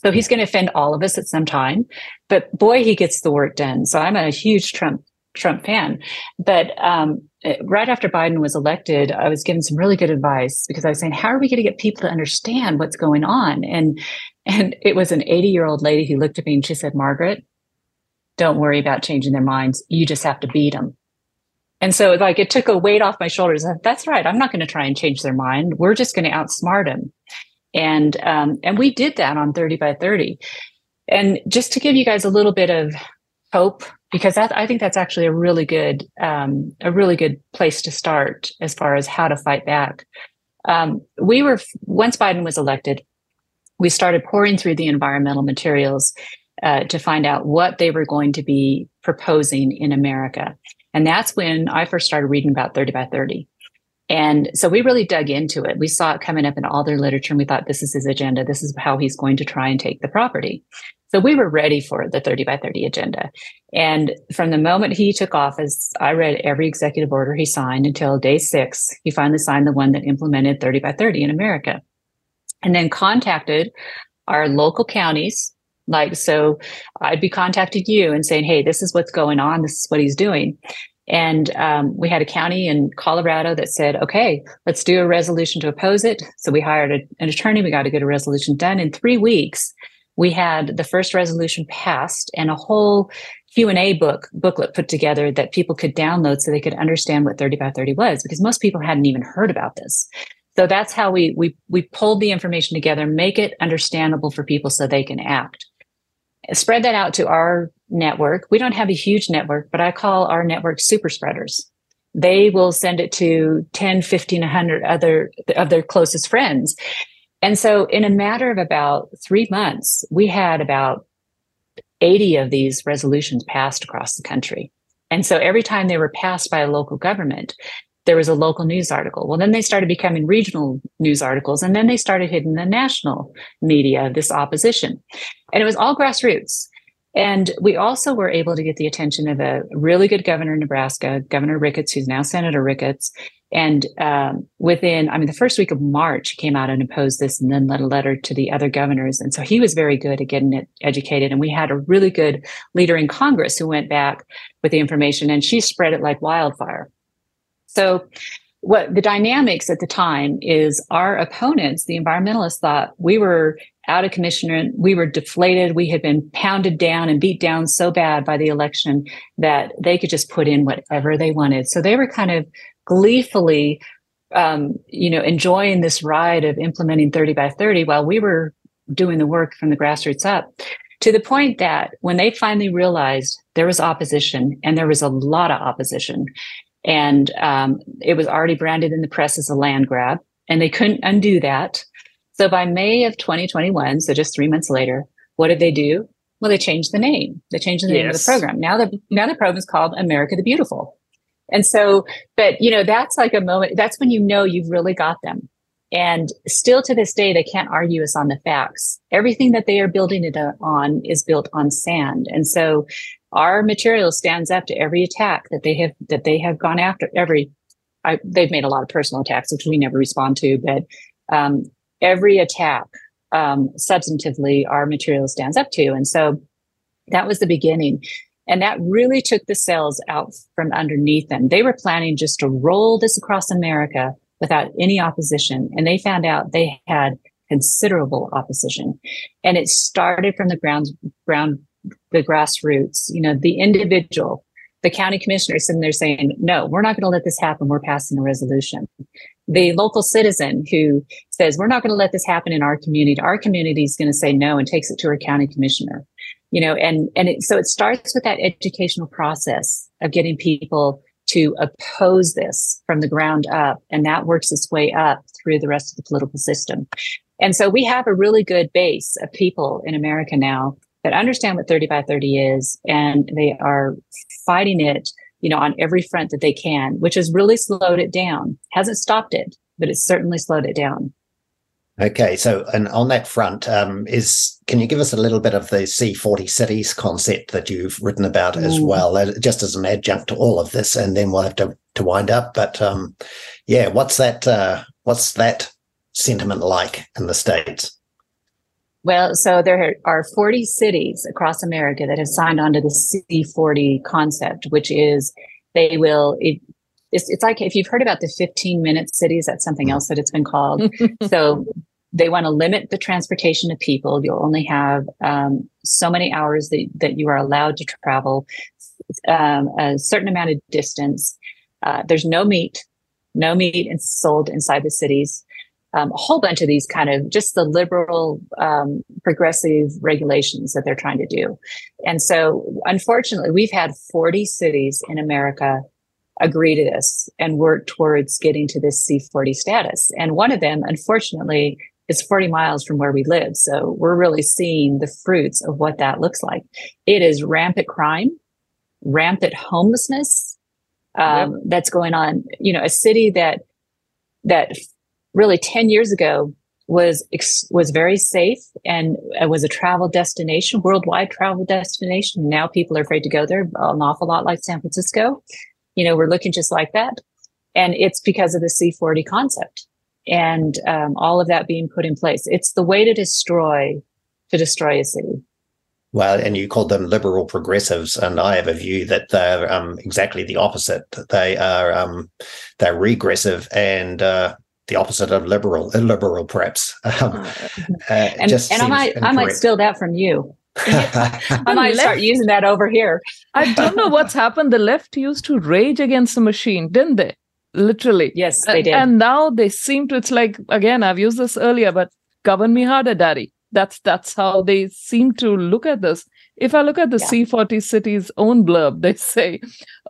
So he's going to offend all of us at some time. But boy, he gets the work done. So I'm a huge Trump Trump fan. But um, right after Biden was elected, I was given some really good advice because I was saying, how are we going to get people to understand what's going on? And and it was an 80 year old lady who looked at me and she said, Margaret, don't worry about changing their minds. You just have to beat them. And so like it took a weight off my shoulders. That's right. I'm not going to try and change their mind. We're just going to outsmart them. And um, and we did that on 30 by 30. And just to give you guys a little bit of hope because that I think that's actually a really good um, a really good place to start as far as how to fight back. Um, we were once Biden was elected, we started poring through the environmental materials uh, to find out what they were going to be proposing in America, and that's when I first started reading about 30 by 30. And so we really dug into it. We saw it coming up in all their literature, and we thought this is his agenda. This is how he's going to try and take the property. So we were ready for the 30 by 30 agenda. And from the moment he took office, I read every executive order he signed until day six. He finally signed the one that implemented 30 by 30 in America. And then contacted our local counties. Like, so I'd be contacting you and saying, Hey, this is what's going on. This is what he's doing. And um, we had a county in Colorado that said, okay, let's do a resolution to oppose it. So we hired a, an attorney. We got to get a resolution done in three weeks we had the first resolution passed and a whole Q&A book booklet put together that people could download so they could understand what 30 by 30 was because most people hadn't even heard about this. So that's how we we we pulled the information together, make it understandable for people so they can act. Spread that out to our network. We don't have a huge network, but I call our network super spreaders. They will send it to 10, 15, 100 other of their closest friends. And so, in a matter of about three months, we had about 80 of these resolutions passed across the country. And so, every time they were passed by a local government, there was a local news article. Well, then they started becoming regional news articles, and then they started hitting the national media, this opposition. And it was all grassroots. And we also were able to get the attention of a really good governor in Nebraska, Governor Ricketts, who's now Senator Ricketts, and um, within, I mean, the first week of March, he came out and opposed this and then led a letter to the other governors. And so he was very good at getting it educated. And we had a really good leader in Congress who went back with the information and she spread it like wildfire. So what the dynamics at the time is our opponents, the environmentalists thought we were out of commission. We were deflated. We had been pounded down and beat down so bad by the election that they could just put in whatever they wanted. So they were kind of gleefully um, you know enjoying this ride of implementing 30 by 30 while we were doing the work from the grassroots up to the point that when they finally realized there was opposition and there was a lot of opposition and um, it was already branded in the press as a land grab and they couldn't undo that. So by may of 2021 so just three months later what did they do? Well they changed the name. They changed the name yes. of the program. Now the now the program is called america the beautiful and so, but you know, that's like a moment, that's when you know you've really got them. And still to this day, they can't argue us on the facts. Everything that they are building it on is built on sand. And so our material stands up to every attack that they have, that they have gone after every, I, they've made a lot of personal attacks, which we never respond to, but, um, every attack, um, substantively our material stands up to. And so that was the beginning. And that really took the cells out from underneath them. They were planning just to roll this across America without any opposition. And they found out they had considerable opposition. And it started from the ground, ground, the grassroots, you know, the individual, the county commissioner sitting there saying, no, we're not going to let this happen. We're passing a resolution. The local citizen who says, we're not going to let this happen in our community. Our community is going to say no and takes it to our county commissioner you know and and it, so it starts with that educational process of getting people to oppose this from the ground up and that works its way up through the rest of the political system. And so we have a really good base of people in america now that understand what 30 by 30 is and they are fighting it you know on every front that they can which has really slowed it down. Hasn't stopped it but it's certainly slowed it down Okay, so and on that front, um, is can you give us a little bit of the C40 cities concept that you've written about Ooh. as well, uh, just as an adjunct to all of this, and then we'll have to to wind up. But um, yeah, what's that? Uh, what's that sentiment like in the states? Well, so there are 40 cities across America that have signed on to the C40 concept, which is they will it's, it's like if you've heard about the 15 minute cities, that's something else that it's been called. so they want to limit the transportation of people. You'll only have um, so many hours that, that you are allowed to travel, um, a certain amount of distance. Uh, there's no meat, no meat is sold inside the cities. um, a whole bunch of these kind of just the liberal um, progressive regulations that they're trying to do and so unfortunately we've had 40 cities in america agree to this and work towards getting to this c40 status and one of them unfortunately is 40 miles from where we live so we're really seeing the fruits of what that looks like it is rampant crime rampant homelessness um, yep. that's going on you know a city that that really 10 years ago was was very safe and was a travel destination, worldwide travel destination. Now people are afraid to go there, an awful lot like San Francisco. You know, we're looking just like that, and it's because of the C40 concept and um, all of that being put in place. It's the way to destroy to destroy a city. Well, and you called them liberal progressives, and I have a view that they're um, exactly the opposite. They are um, they're regressive and uh, the opposite of liberal, illiberal, perhaps. Um, uh, and, and I might, I might steal that from you. I might left, start using that over here. I don't know what's happened. The left used to rage against the machine, didn't they? Literally. Yes, they did. And now they seem to. It's like again. I've used this earlier, but govern me harder, daddy. That's that's how they seem to look at this. If I look at the yeah. C40 city's own blurb, they say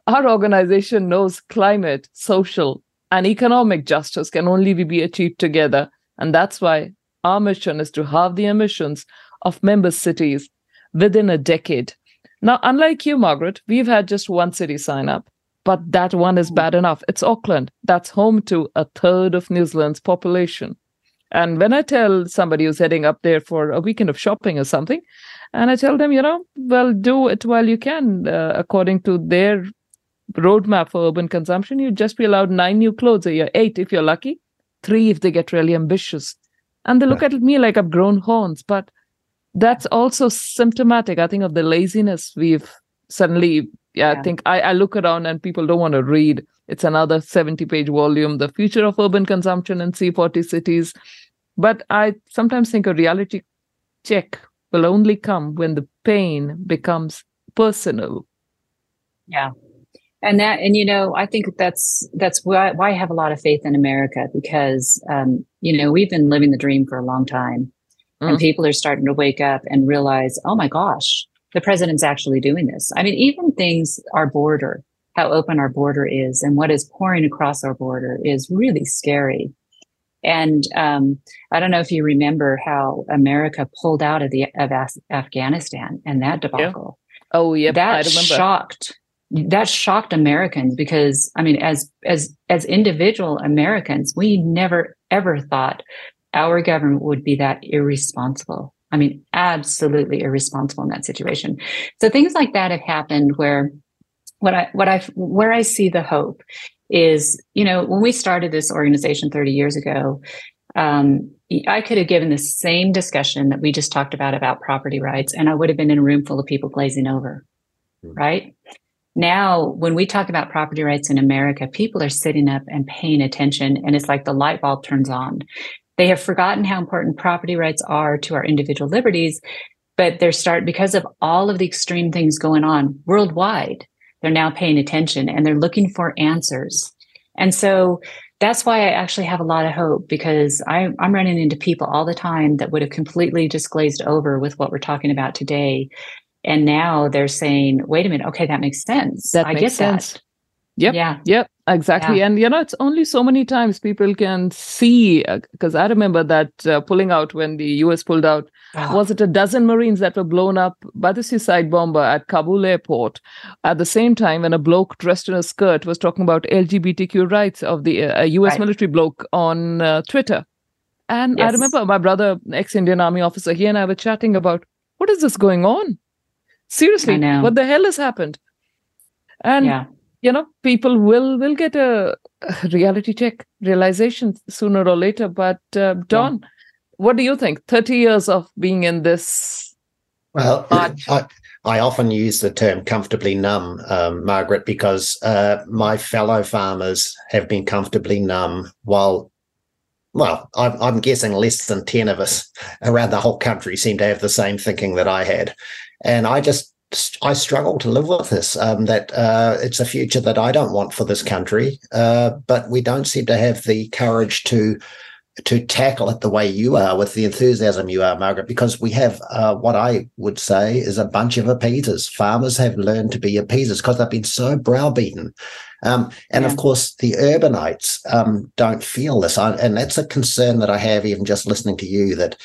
our organization knows climate, social, and economic justice can only be achieved together. And that's why our mission is to halve the emissions of member cities within a decade. Now, unlike you, Margaret, we've had just one city sign up, but that one is bad enough. It's Auckland. That's home to a third of New Zealand's population. And when I tell somebody who's heading up there for a weekend of shopping or something, and I tell them, you know, well, do it while you can, uh, according to their roadmap for urban consumption, you'd just be allowed nine new clothes a year, eight if you're lucky, three if they get really ambitious. And they look at me like I've grown horns. But that's also symptomatic, I think, of the laziness we've suddenly. Yeah, yeah. I think I, I look around and people don't want to read. It's another 70 page volume, The Future of Urban Consumption in C40 Cities. But I sometimes think a reality check will only come when the pain becomes personal. Yeah, and that and you know i think that's that's why, why i have a lot of faith in america because um, you know we've been living the dream for a long time mm. and people are starting to wake up and realize oh my gosh the president's actually doing this i mean even things our border how open our border is and what is pouring across our border is really scary and um, i don't know if you remember how america pulled out of the of Af- afghanistan and that debacle yeah. oh yeah that shocked that shocked Americans because I mean, as as as individual Americans, we never ever thought our government would be that irresponsible. I mean, absolutely irresponsible in that situation. So things like that have happened where what I what I where I see the hope is, you know, when we started this organization 30 years ago, um, I could have given the same discussion that we just talked about about property rights, and I would have been in a room full of people glazing over, mm-hmm. right? now when we talk about property rights in America, people are sitting up and paying attention and it's like the light bulb turns on. They have forgotten how important property rights are to our individual liberties, but they're start because of all of the extreme things going on worldwide. They're now paying attention and they're looking for answers. And so that's why I actually have a lot of hope because I, am running into people all the time that would have completely just glazed over with what we're talking about today and now they're saying, wait a minute, okay, that makes sense. That I makes sense. That. Yep. Yeah. Yep. Exactly. Yeah. And you know, it's only so many times people can see because uh, I remember that uh, pulling out when the US pulled out. Oh. Was it a dozen Marines that were blown up by the suicide bomber at Kabul airport at the same time when a bloke dressed in a skirt was talking about LGBTQ rights of the uh, US right. military bloke on uh, Twitter? And yes. I remember my brother, ex Indian Army officer, he and I were chatting about what is this going on? Seriously, what the hell has happened? And yeah. You know, people will will get a, a reality check, realization sooner or later. But uh, Don, yeah. what do you think? Thirty years of being in this. Well, I, I often use the term comfortably numb, um, Margaret, because uh, my fellow farmers have been comfortably numb while well, I'm, I'm, guessing less than 10 of us around the whole country seem to have the same thinking that I had. And I just, I struggle to live with this. Um, that uh, it's a future that I don't want for this country, uh, but we don't seem to have the courage to to tackle it the way you are with the enthusiasm you are, Margaret, because we have uh, what I would say is a bunch of appeasers. Farmers have learned to be appeasers because they've been so browbeaten. Um, and yeah. of course, the urbanites um, don't feel this. I, and that's a concern that I have, even just listening to you, that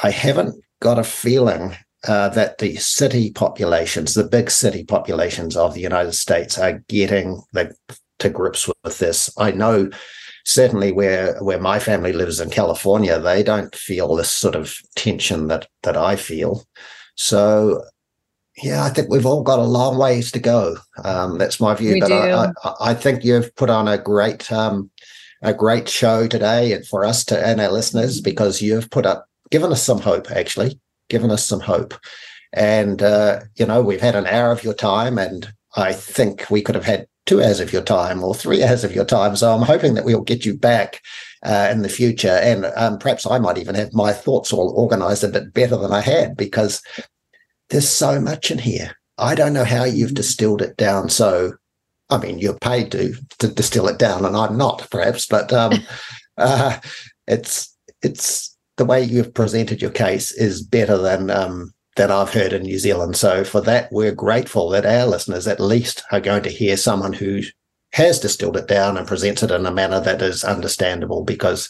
I haven't got a feeling uh, that the city populations, the big city populations of the United States, are getting the, to grips with this. I know certainly where where my family lives in California, they don't feel this sort of tension that that I feel. So yeah, I think we've all got a long ways to go. Um, that's my view. We but. I, I, I, think you've put on a great um, a great show today, and for us to and our listeners, because you've put up given us some hope. Actually, given us some hope, and uh, you know we've had an hour of your time, and I think we could have had two hours of your time or three hours of your time. So I'm hoping that we'll get you back uh, in the future. And um, perhaps I might even have my thoughts all organized a bit better than I had because there's so much in here. I don't know how you've distilled it down. So, I mean, you're paid to, to distill it down, and I'm not, perhaps, but um, uh, it's it's the way you've presented your case is better than um, that I've heard in New Zealand. So for that, we're grateful that our listeners at least are going to hear someone who has distilled it down and presents it in a manner that is understandable because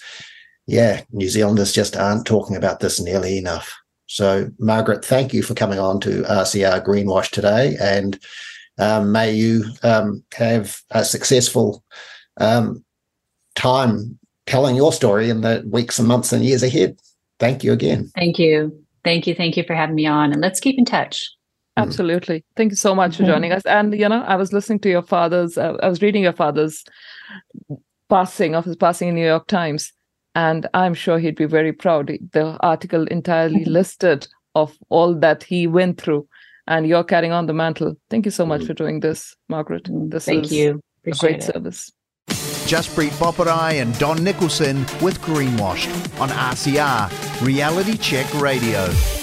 yeah, New Zealanders just aren't talking about this nearly enough. So, Margaret, thank you for coming on to RCR Greenwash today, and um, may you um, have a successful um, time telling your story in the weeks and months and years ahead. Thank you again. Thank you. Thank you. Thank you for having me on. And let's keep in touch. Mm. Absolutely. Thank you so much for mm-hmm. joining us. And, you know, I was listening to your father's, uh, I was reading your father's passing of his passing in New York Times. And I'm sure he'd be very proud. The article entirely mm-hmm. listed of all that he went through. And you're carrying on the mantle. Thank you so much mm. for doing this, Margaret. Mm, this Thank is you. Appreciate a great it. service. Jaspreet Boparai and Don Nicholson with Greenwashed on RCR, Reality Check Radio.